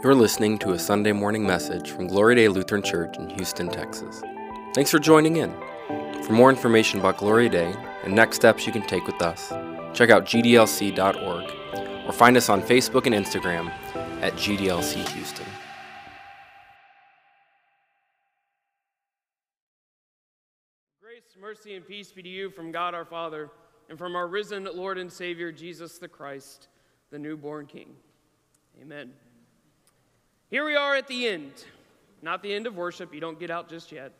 You're listening to a Sunday morning message from Gloria Dei Lutheran Church in Houston, Texas. Thanks for joining in. For more information about Gloria Dei and next steps you can take with us, check out gdlc.org or find us on Facebook and Instagram at GDLC Houston. Grace, mercy, and peace be to you from God our Father and from our risen Lord and Savior Jesus the Christ, the newborn King. Amen. Here we are at the end. Not the end of worship, you don't get out just yet.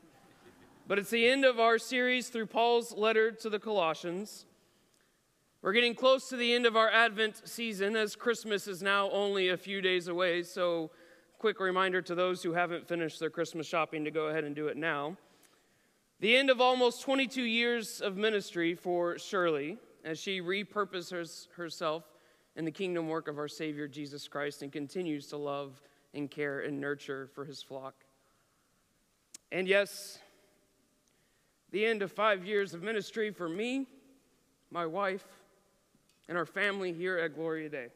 But it's the end of our series through Paul's letter to the Colossians. We're getting close to the end of our Advent season as Christmas is now only a few days away. So, quick reminder to those who haven't finished their Christmas shopping to go ahead and do it now. The end of almost 22 years of ministry for Shirley as she repurposes herself in the kingdom work of our Savior Jesus Christ and continues to love and care and nurture for his flock. And yes, the end of five years of ministry for me, my wife, and our family here at Gloria Dei.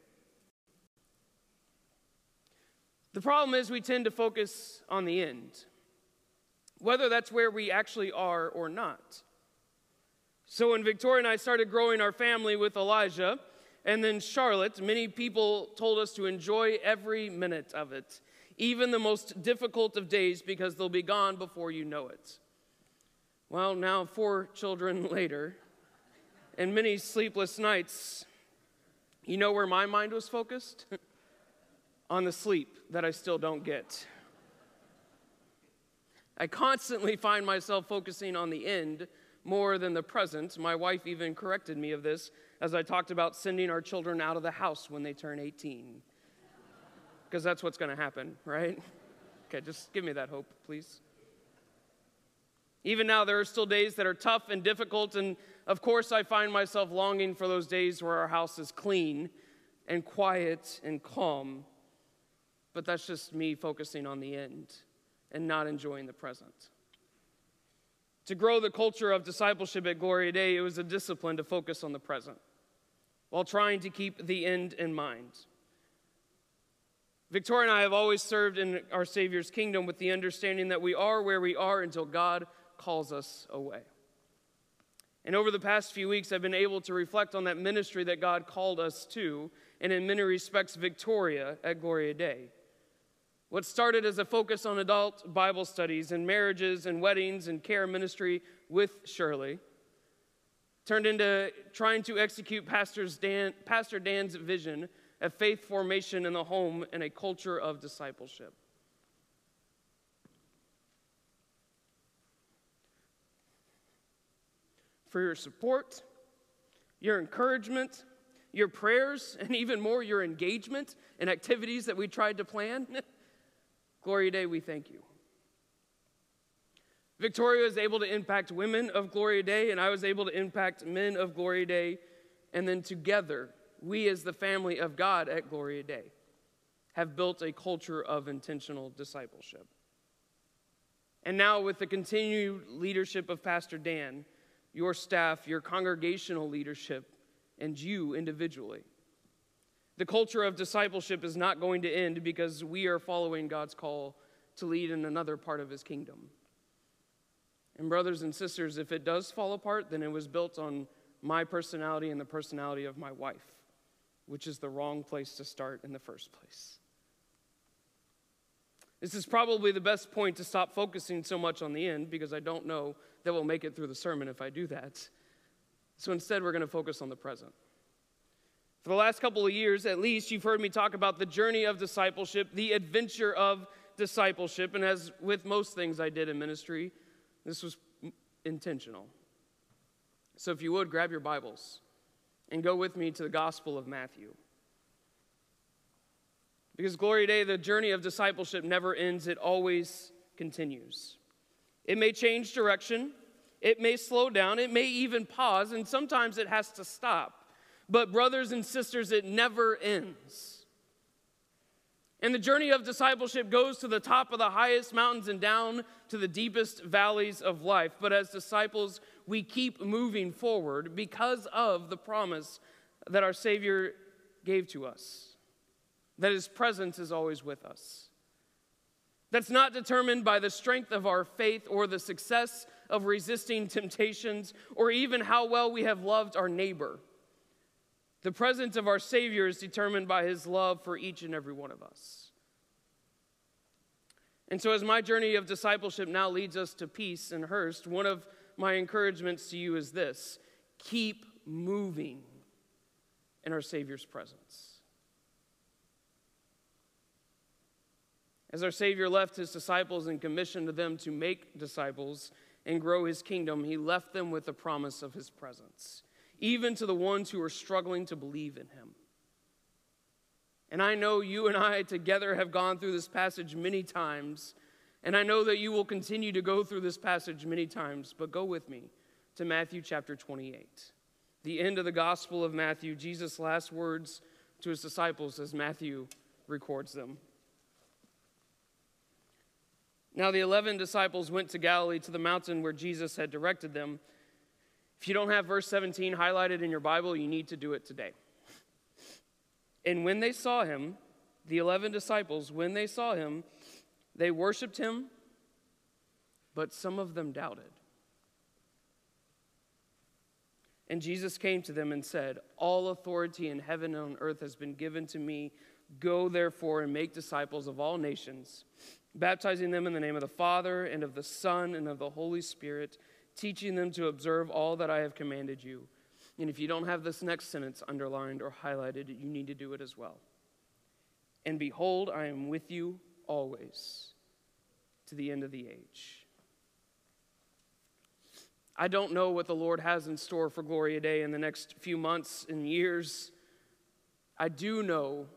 The problem is we tend to focus on the end, whether that's where we actually are or not. So when Victoria and I started growing our family with Elijah, and then Charlotte, many people told us to enjoy every minute of it, even the most difficult of days, because they'll be gone before you know it. Well, now, four children later, and many sleepless nights, you know where my mind was focused? On the sleep that I still don't get. I constantly find myself focusing on the end more than the present. My wife even corrected me of this as I talked about sending our children out of the house when they turn 18. Because that's what's going to happen, right? Okay, just give me that hope, please. Even now, there are still days that are tough and difficult, and of course, I find myself longing for those days where our house is clean and quiet and calm. But that's just me focusing on the end and not enjoying the present. To grow the culture of discipleship at Gloria Dei, it was a discipline to focus on the present while trying to keep the end in mind. Victoria and I have always served in our Savior's kingdom with the understanding that we are where we are until God calls us away. And over the past few weeks, I've been able to reflect on that ministry that God called us to, and in many respects, Victoria at Gloria Dei. What started as a focus on adult Bible studies and marriages and weddings and care ministry with Shirley turned into trying to execute Dan, Pastor Dan's vision of faith formation in the home and a culture of discipleship. For your support, your encouragement, your prayers, and even more, your engagement in activities that we tried to plan. Gloria Dei, we thank you. Victoria was able to impact women of Gloria Dei, and I was able to impact men of Gloria Dei. And then together, we as the family of God at Gloria Dei have built a culture of intentional discipleship. And now, with the continued leadership of Pastor Dan, your staff, your congregational leadership, and you individually, the culture of discipleship is not going to end because we are following God's call to lead in another part of his kingdom. And, brothers and sisters, if it does fall apart, then it was built on my personality and the personality of my wife, which is the wrong place to start in the first place. This is probably the best point to stop focusing so much on the end because I don't know that we'll make it through the sermon if I do that. So instead, we're going to focus on the present. For the last couple of years, at least, you've heard me talk about the journey of discipleship, the adventure of discipleship. And as with most things I did in ministry, this was intentional. So if you would, grab your Bibles and go with me to the Gospel of Matthew. Because Gloria Dei, the journey of discipleship never ends, it always continues. It may change direction, it may slow down, it may even pause, and sometimes it has to stop. But, brothers and sisters, it never ends. And the journey of discipleship goes to the top of the highest mountains and down to the deepest valleys of life. But as disciples, we keep moving forward because of the promise that our Savior gave to us. that his presence is always with us. That's not determined by the strength of our faith or the success of resisting temptations or even how well we have loved our neighbor. The presence of our Savior is determined by his love for each and every one of us. And so, as my journey of discipleship now leads us to peace and Hurst, one of my encouragements to you is this keep moving in our Savior's presence. As our Savior left his disciples and commissioned them to make disciples and grow his kingdom, he left them with the promise of his presence, even to the ones who are struggling to believe in him. And I know you and I together have gone through this passage many times, and I know that you will continue to go through this passage many times, but go with me to Matthew chapter 28. The end of the Gospel of Matthew, Jesus' last words to his disciples as Matthew records them. Now the 11 disciples went to Galilee to the mountain where Jesus had directed them. If you don't have verse 17 highlighted in your Bible, you need to do it today. And when they saw him, the 11 disciples, when they saw him, they worshiped him, but some of them doubted. And Jesus came to them and said, All authority in heaven and on earth has been given to me. Go therefore and make disciples of all nations baptizing them in the name of the Father and of the Son and of the Holy Spirit, teaching them to observe all that I have commanded you. And if you don't have this next sentence underlined or highlighted, you need to do it as well. And behold, I am with you always to the end of the age. I don't know what the Lord has in store for Gloria Dei in the next few months and years. I do know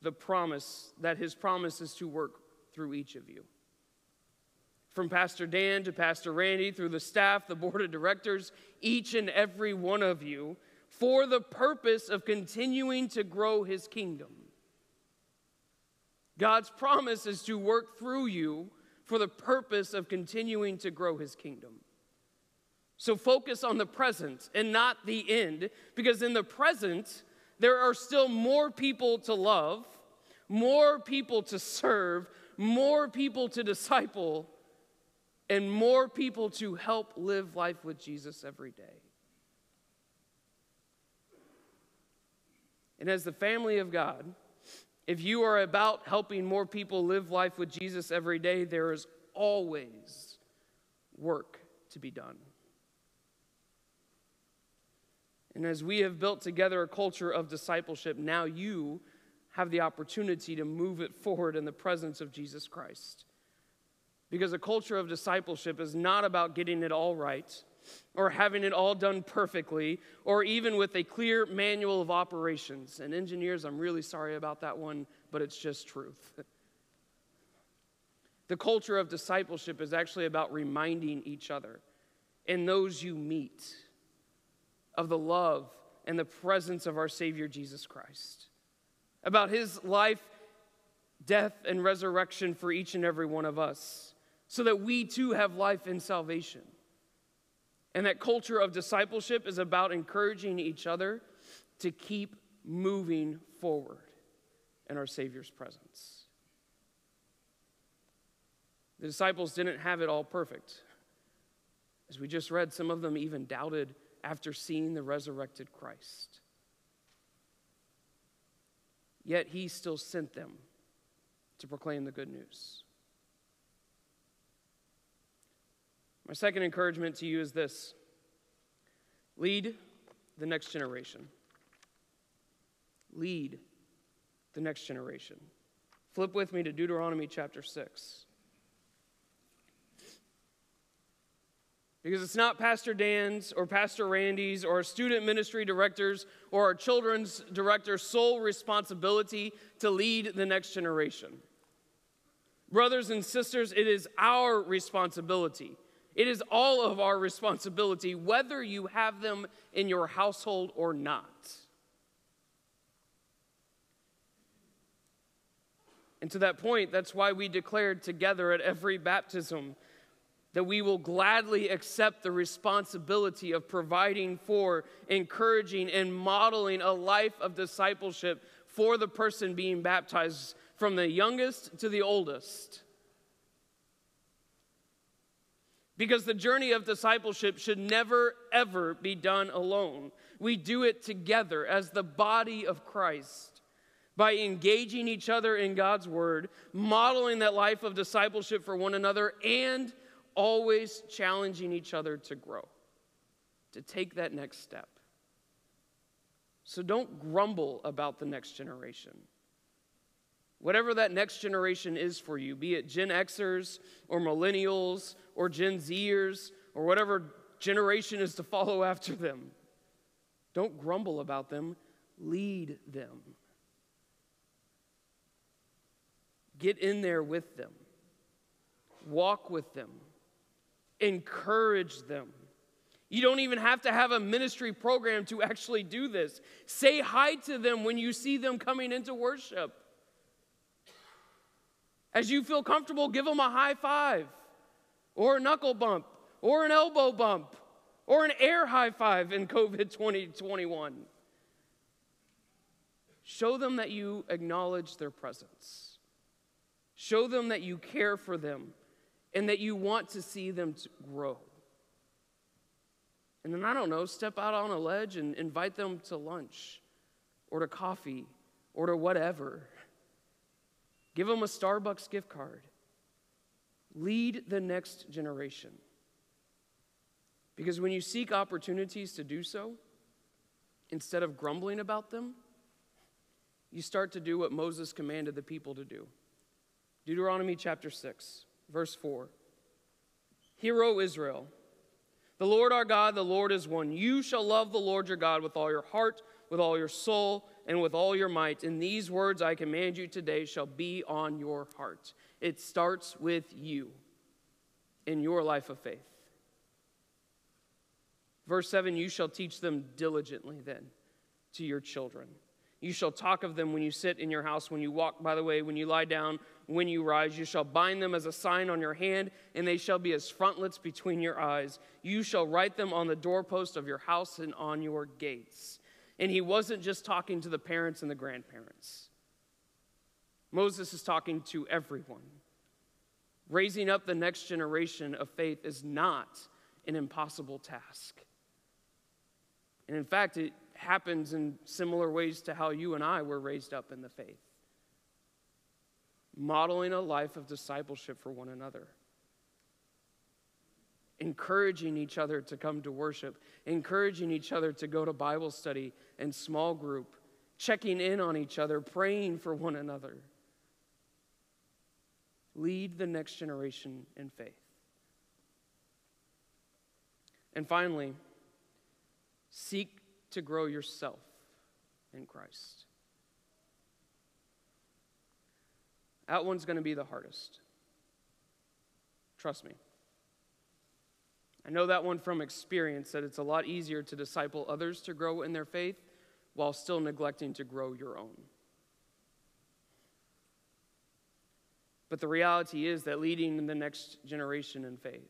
the promise that his promise is to work through each of you. From Pastor Dan to Pastor Randy, through the staff, the board of directors, each and every one of you, for the purpose of continuing to grow his kingdom. God's promise is to work through you for the purpose of continuing to grow his kingdom. So focus on the present and not the end, because in the present, there are still more people to love, more people to serve, more people to disciple, and more people to help live life with Jesus every day. And as the family of God, if you are about helping more people live life with Jesus every day, there is always work to be done. And as we have built together a culture of discipleship, now you have the opportunity to move it forward in the presence of Jesus Christ. Because a culture of discipleship is not about getting it all right or having it all done perfectly or even with a clear manual of operations. And engineers, I'm really sorry about that one, but it's just truth. the culture of discipleship is actually about reminding each other and those you meet of the love and the presence of our Savior Jesus Christ about his life, death, and resurrection for each and every one of us, so that we too have life and salvation. And that culture of discipleship is about encouraging each other to keep moving forward in our Savior's presence. The disciples didn't have it all perfect. As we just read, some of them even doubted after seeing the resurrected Christ. Yet he still sent them to proclaim the good news. My second encouragement to you is this lead the next generation. Lead the next generation. Flip with me to Deuteronomy chapter 6. Because it's not Pastor Dan's or Pastor Randy's or student ministry directors or our children's director's sole responsibility to lead the next generation. Brothers and sisters, it is our responsibility. It is all of our responsibility, whether you have them in your household or not. And to that point, that's why we declared together at every baptism that we will gladly accept the responsibility of providing for, encouraging, and modeling a life of discipleship for the person being baptized, from the youngest to the oldest. Because the journey of discipleship should never, ever be done alone. We do it together as the body of Christ by engaging each other in God's word, modeling that life of discipleship for one another, and always challenging each other to grow, to take that next step. So don't grumble about the next generation. Whatever that next generation is for you, be it Gen Xers or millennials or Gen Zers or whatever generation is to follow after them, don't grumble about them, lead them. Get in there with them, walk with them, encourage them. You don't even have to have a ministry program to actually do this. Say hi to them when you see them coming into worship. As you feel comfortable, give them a high five, or a knuckle bump, or an elbow bump, or an air high five in COVID 2021. Show them that you acknowledge their presence. Show them that you care for them and that you want to see them grow. And then, I don't know, step out on a ledge and invite them to lunch or to coffee or to whatever. Give them a Starbucks gift card. Lead the next generation. Because when you seek opportunities to do so, instead of grumbling about them, you start to do what Moses commanded the people to do. Deuteronomy chapter 6, verse 4. Hear, O Israel, the Lord our God, the Lord is one. You shall love the Lord your God with all your heart, with all your soul, and with all your might. And these words I command you today shall be on your heart. It starts with you in your life of faith. Verse 7 You shall teach them diligently then to your children. You shall talk of them when you sit in your house, when you walk by the way, when you lie down, when you rise. You shall bind them as a sign on your hand, and they shall be as frontlets between your eyes. You shall write them on the doorpost of your house and on your gates. And he wasn't just talking to the parents and the grandparents, Moses is talking to everyone. Raising up the next generation of faith is not an impossible task. And in fact, it happens in similar ways to how you and I were raised up in the faith modeling a life of discipleship for one another, encouraging each other to come to worship, encouraging each other to go to Bible study and small group, checking in on each other, praying for one another. Lead the next generation in faith. And finally, seek to grow yourself in Christ. That one's going to be the hardest. Trust me. I know that one from experience that it's a lot easier to disciple others to grow in their faith while still neglecting to grow your own. But the reality is that leading the next generation in faith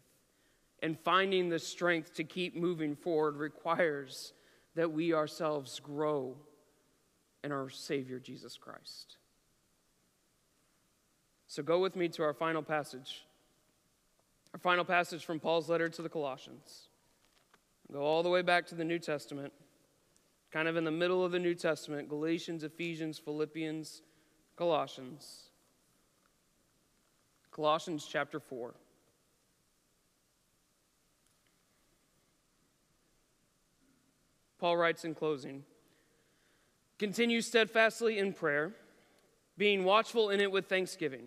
and finding the strength to keep moving forward requires that we ourselves grow in our Savior Jesus Christ. So go with me to our final passage. Our final passage from Paul's letter to the Colossians. Go all the way back to the New Testament, kind of in the middle of the New Testament Galatians, Ephesians, Philippians, Colossians. Colossians chapter 4. Paul writes in closing Continue steadfastly in prayer, being watchful in it with thanksgiving.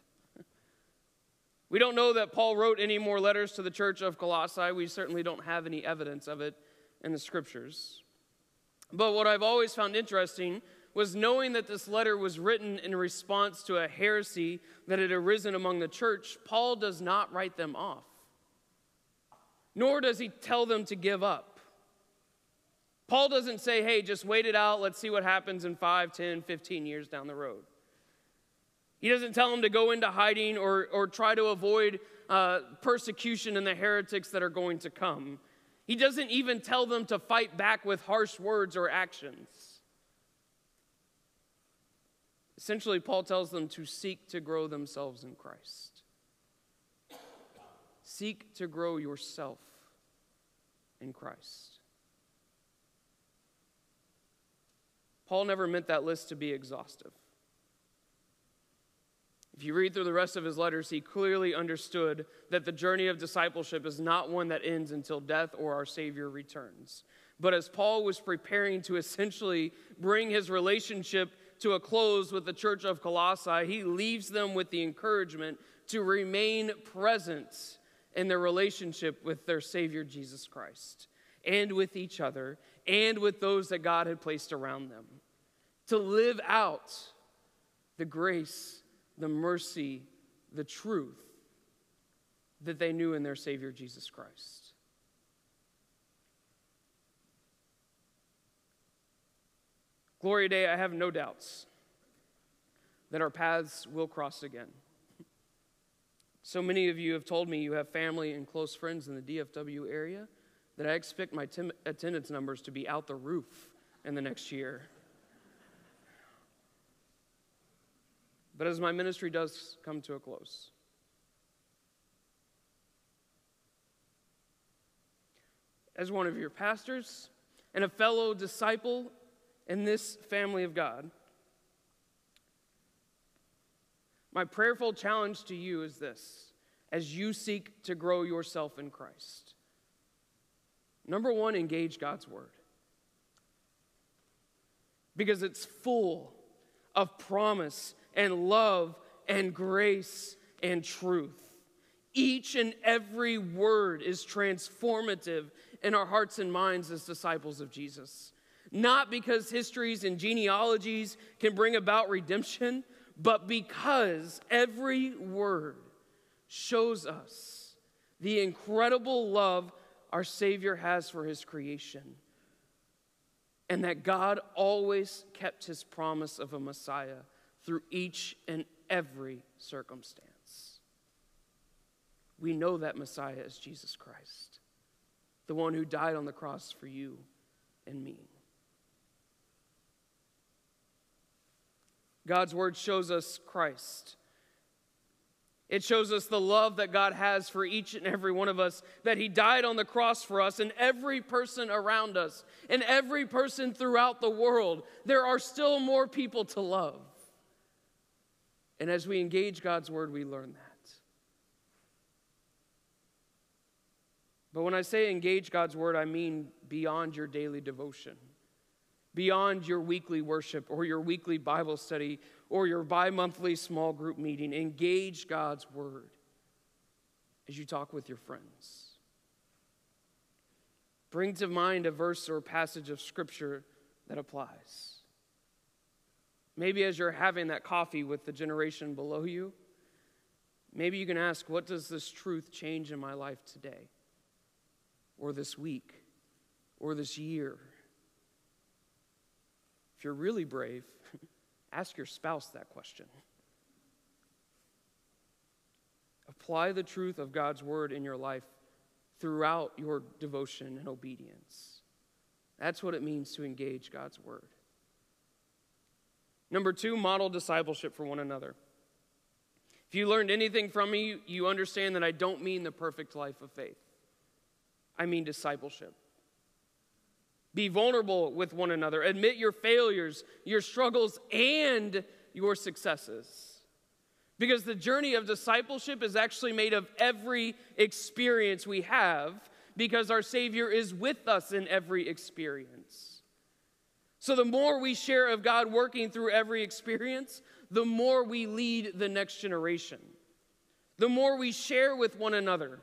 We don't know that Paul wrote any more letters to the church of Colossae. We certainly don't have any evidence of it in the scriptures. But what I've always found interesting was knowing that this letter was written in response to a heresy that had arisen among the church, Paul does not write them off. Nor does he tell them to give up. Paul doesn't say, hey, just wait it out, let's see what happens in 5, 10, 15 years down the road. He doesn't tell them to go into hiding or, or try to avoid uh, persecution and the heretics that are going to come. He doesn't even tell them to fight back with harsh words or actions. Essentially, Paul tells them to seek to grow themselves in Christ. Seek to grow yourself in Christ. Paul never meant that list to be exhaustive. If you read through the rest of his letters, he clearly understood that the journey of discipleship is not one that ends until death or our Savior returns. But as Paul was preparing to essentially bring his relationship to a close with the church of Colossae, he leaves them with the encouragement to remain present in their relationship with their Savior Jesus Christ and with each other and with those that God had placed around them. To live out the grace, the mercy, the truth that they knew in their Savior Jesus Christ. Gloria Dei, I have no doubts that our paths will cross again. So many of you have told me you have family and close friends in the DFW area that I expect my attendance numbers to be out the roof in the next year. But as my ministry does come to a close, as one of your pastors and a fellow disciple in this family of God, my prayerful challenge to you is this as you seek to grow yourself in Christ. Number one, engage God's word. Because it's full of promise and love and grace and truth. Each and every word is transformative in our hearts and minds as disciples of Jesus. Not because histories and genealogies can bring about redemption, but because every word shows us the incredible love our Savior has for his creation, and that God always kept his promise of a Messiah through each and every circumstance. We know that Messiah is Jesus Christ, the one who died on the cross for you and me. God's word shows us Christ. It shows us the love that God has for each and every one of us, that He died on the cross for us, and every person around us, and every person throughout the world. There are still more people to love. And as we engage God's word, we learn that. But when I say engage God's word, I mean beyond your daily devotion beyond your weekly worship or your weekly Bible study or your bi monthly small group meeting. Engage God's word as you talk with your friends. Bring to mind a verse or passage of scripture that applies. Maybe as you're having that coffee with the generation below you, maybe you can ask, What does this truth change in my life today? Or this week? Or this year? If you're really brave, ask your spouse that question. Apply the truth of God's word in your life throughout your devotion and obedience. That's what it means to engage God's word. Number two, model discipleship for one another. If you learned anything from me, you understand that I don't mean the perfect life of faith. I mean discipleship. Be vulnerable with one another. Admit your failures, your struggles, and your successes. Because the journey of discipleship is actually made of every experience we have, because our Savior is with us in every experience. So, the more we share of God working through every experience, the more we lead the next generation. The more we share with one another,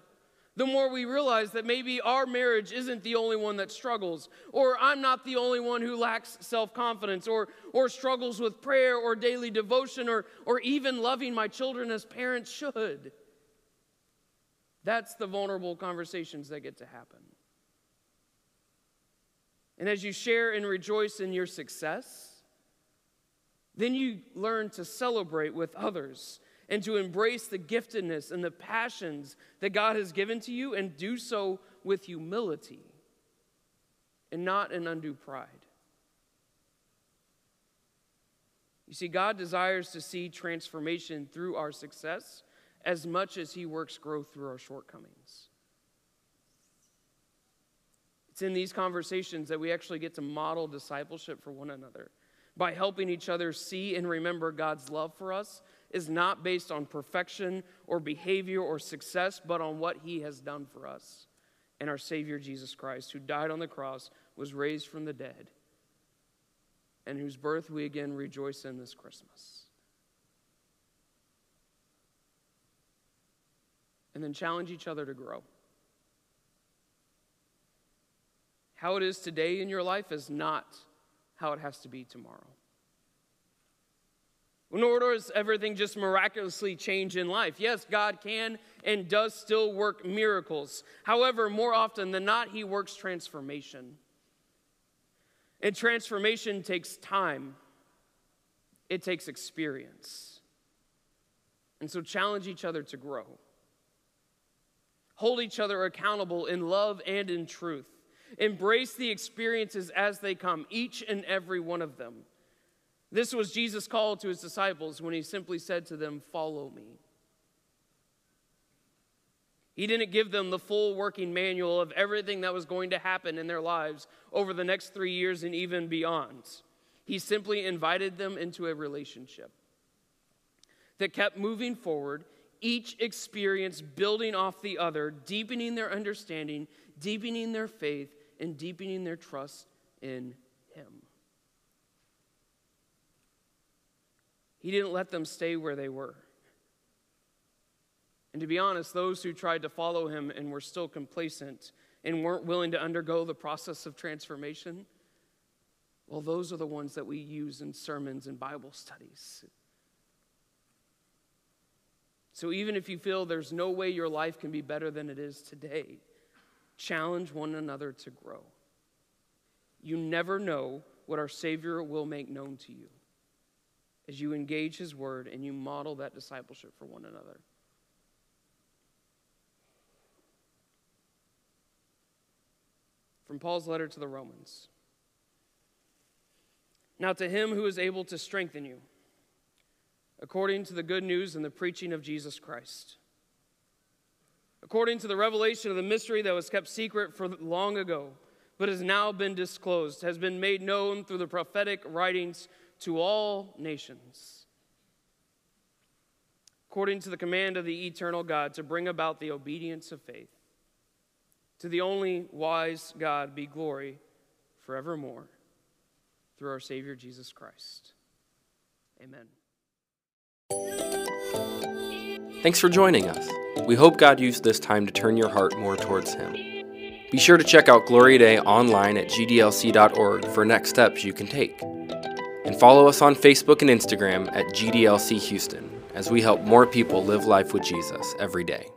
the more we realize that maybe our marriage isn't the only one that struggles, or I'm not the only one who lacks self confidence, or, or struggles with prayer or daily devotion, or, or even loving my children as parents should. That's the vulnerable conversations that get to happen. And as you share and rejoice in your success, then you learn to celebrate with others and to embrace the giftedness and the passions that God has given to you and do so with humility and not in undue pride. You see, God desires to see transformation through our success as much as He works growth through our shortcomings. It's in these conversations that we actually get to model discipleship for one another by helping each other see and remember God's love for us is not based on perfection or behavior or success, but on what He has done for us and our Savior Jesus Christ, who died on the cross, was raised from the dead, and whose birth we again rejoice in this Christmas. And then challenge each other to grow. How it is today in your life is not how it has to be tomorrow. Nor does everything just miraculously change in life. Yes, God can and does still work miracles. However, more often than not, He works transformation. And transformation takes time, it takes experience. And so, challenge each other to grow. Hold each other accountable in love and in truth. Embrace the experiences as they come, each and every one of them. This was Jesus' call to his disciples when he simply said to them, Follow me. He didn't give them the full working manual of everything that was going to happen in their lives over the next three years and even beyond. He simply invited them into a relationship that kept moving forward, each experience building off the other, deepening their understanding, deepening their faith, and deepening their trust in Him. He didn't let them stay where they were. And to be honest, those who tried to follow him and were still complacent and weren't willing to undergo the process of transformation, well, those are the ones that we use in sermons and Bible studies. So even if you feel there's no way your life can be better than it is today, challenge one another to grow. You never know what our Savior will make known to you as you engage His Word and you model that discipleship for one another. From Paul's letter to the Romans. Now, to him who is able to strengthen you, according to the good news and the preaching of Jesus Christ, according to the revelation of the mystery that was kept secret for long ago, but has now been disclosed, has been made known through the prophetic writings to all nations, according to the command of the eternal God, to bring about the obedience of faith. To the only wise God be glory forevermore through our Savior Jesus Christ. Amen. Thanks for joining us. We hope God used this time to turn your heart more towards Him. Be sure to check out Gloria Dei online at gdlc.org for next steps you can take. And follow us on Facebook and Instagram at GDLC Houston as we help more people live life with Jesus every day.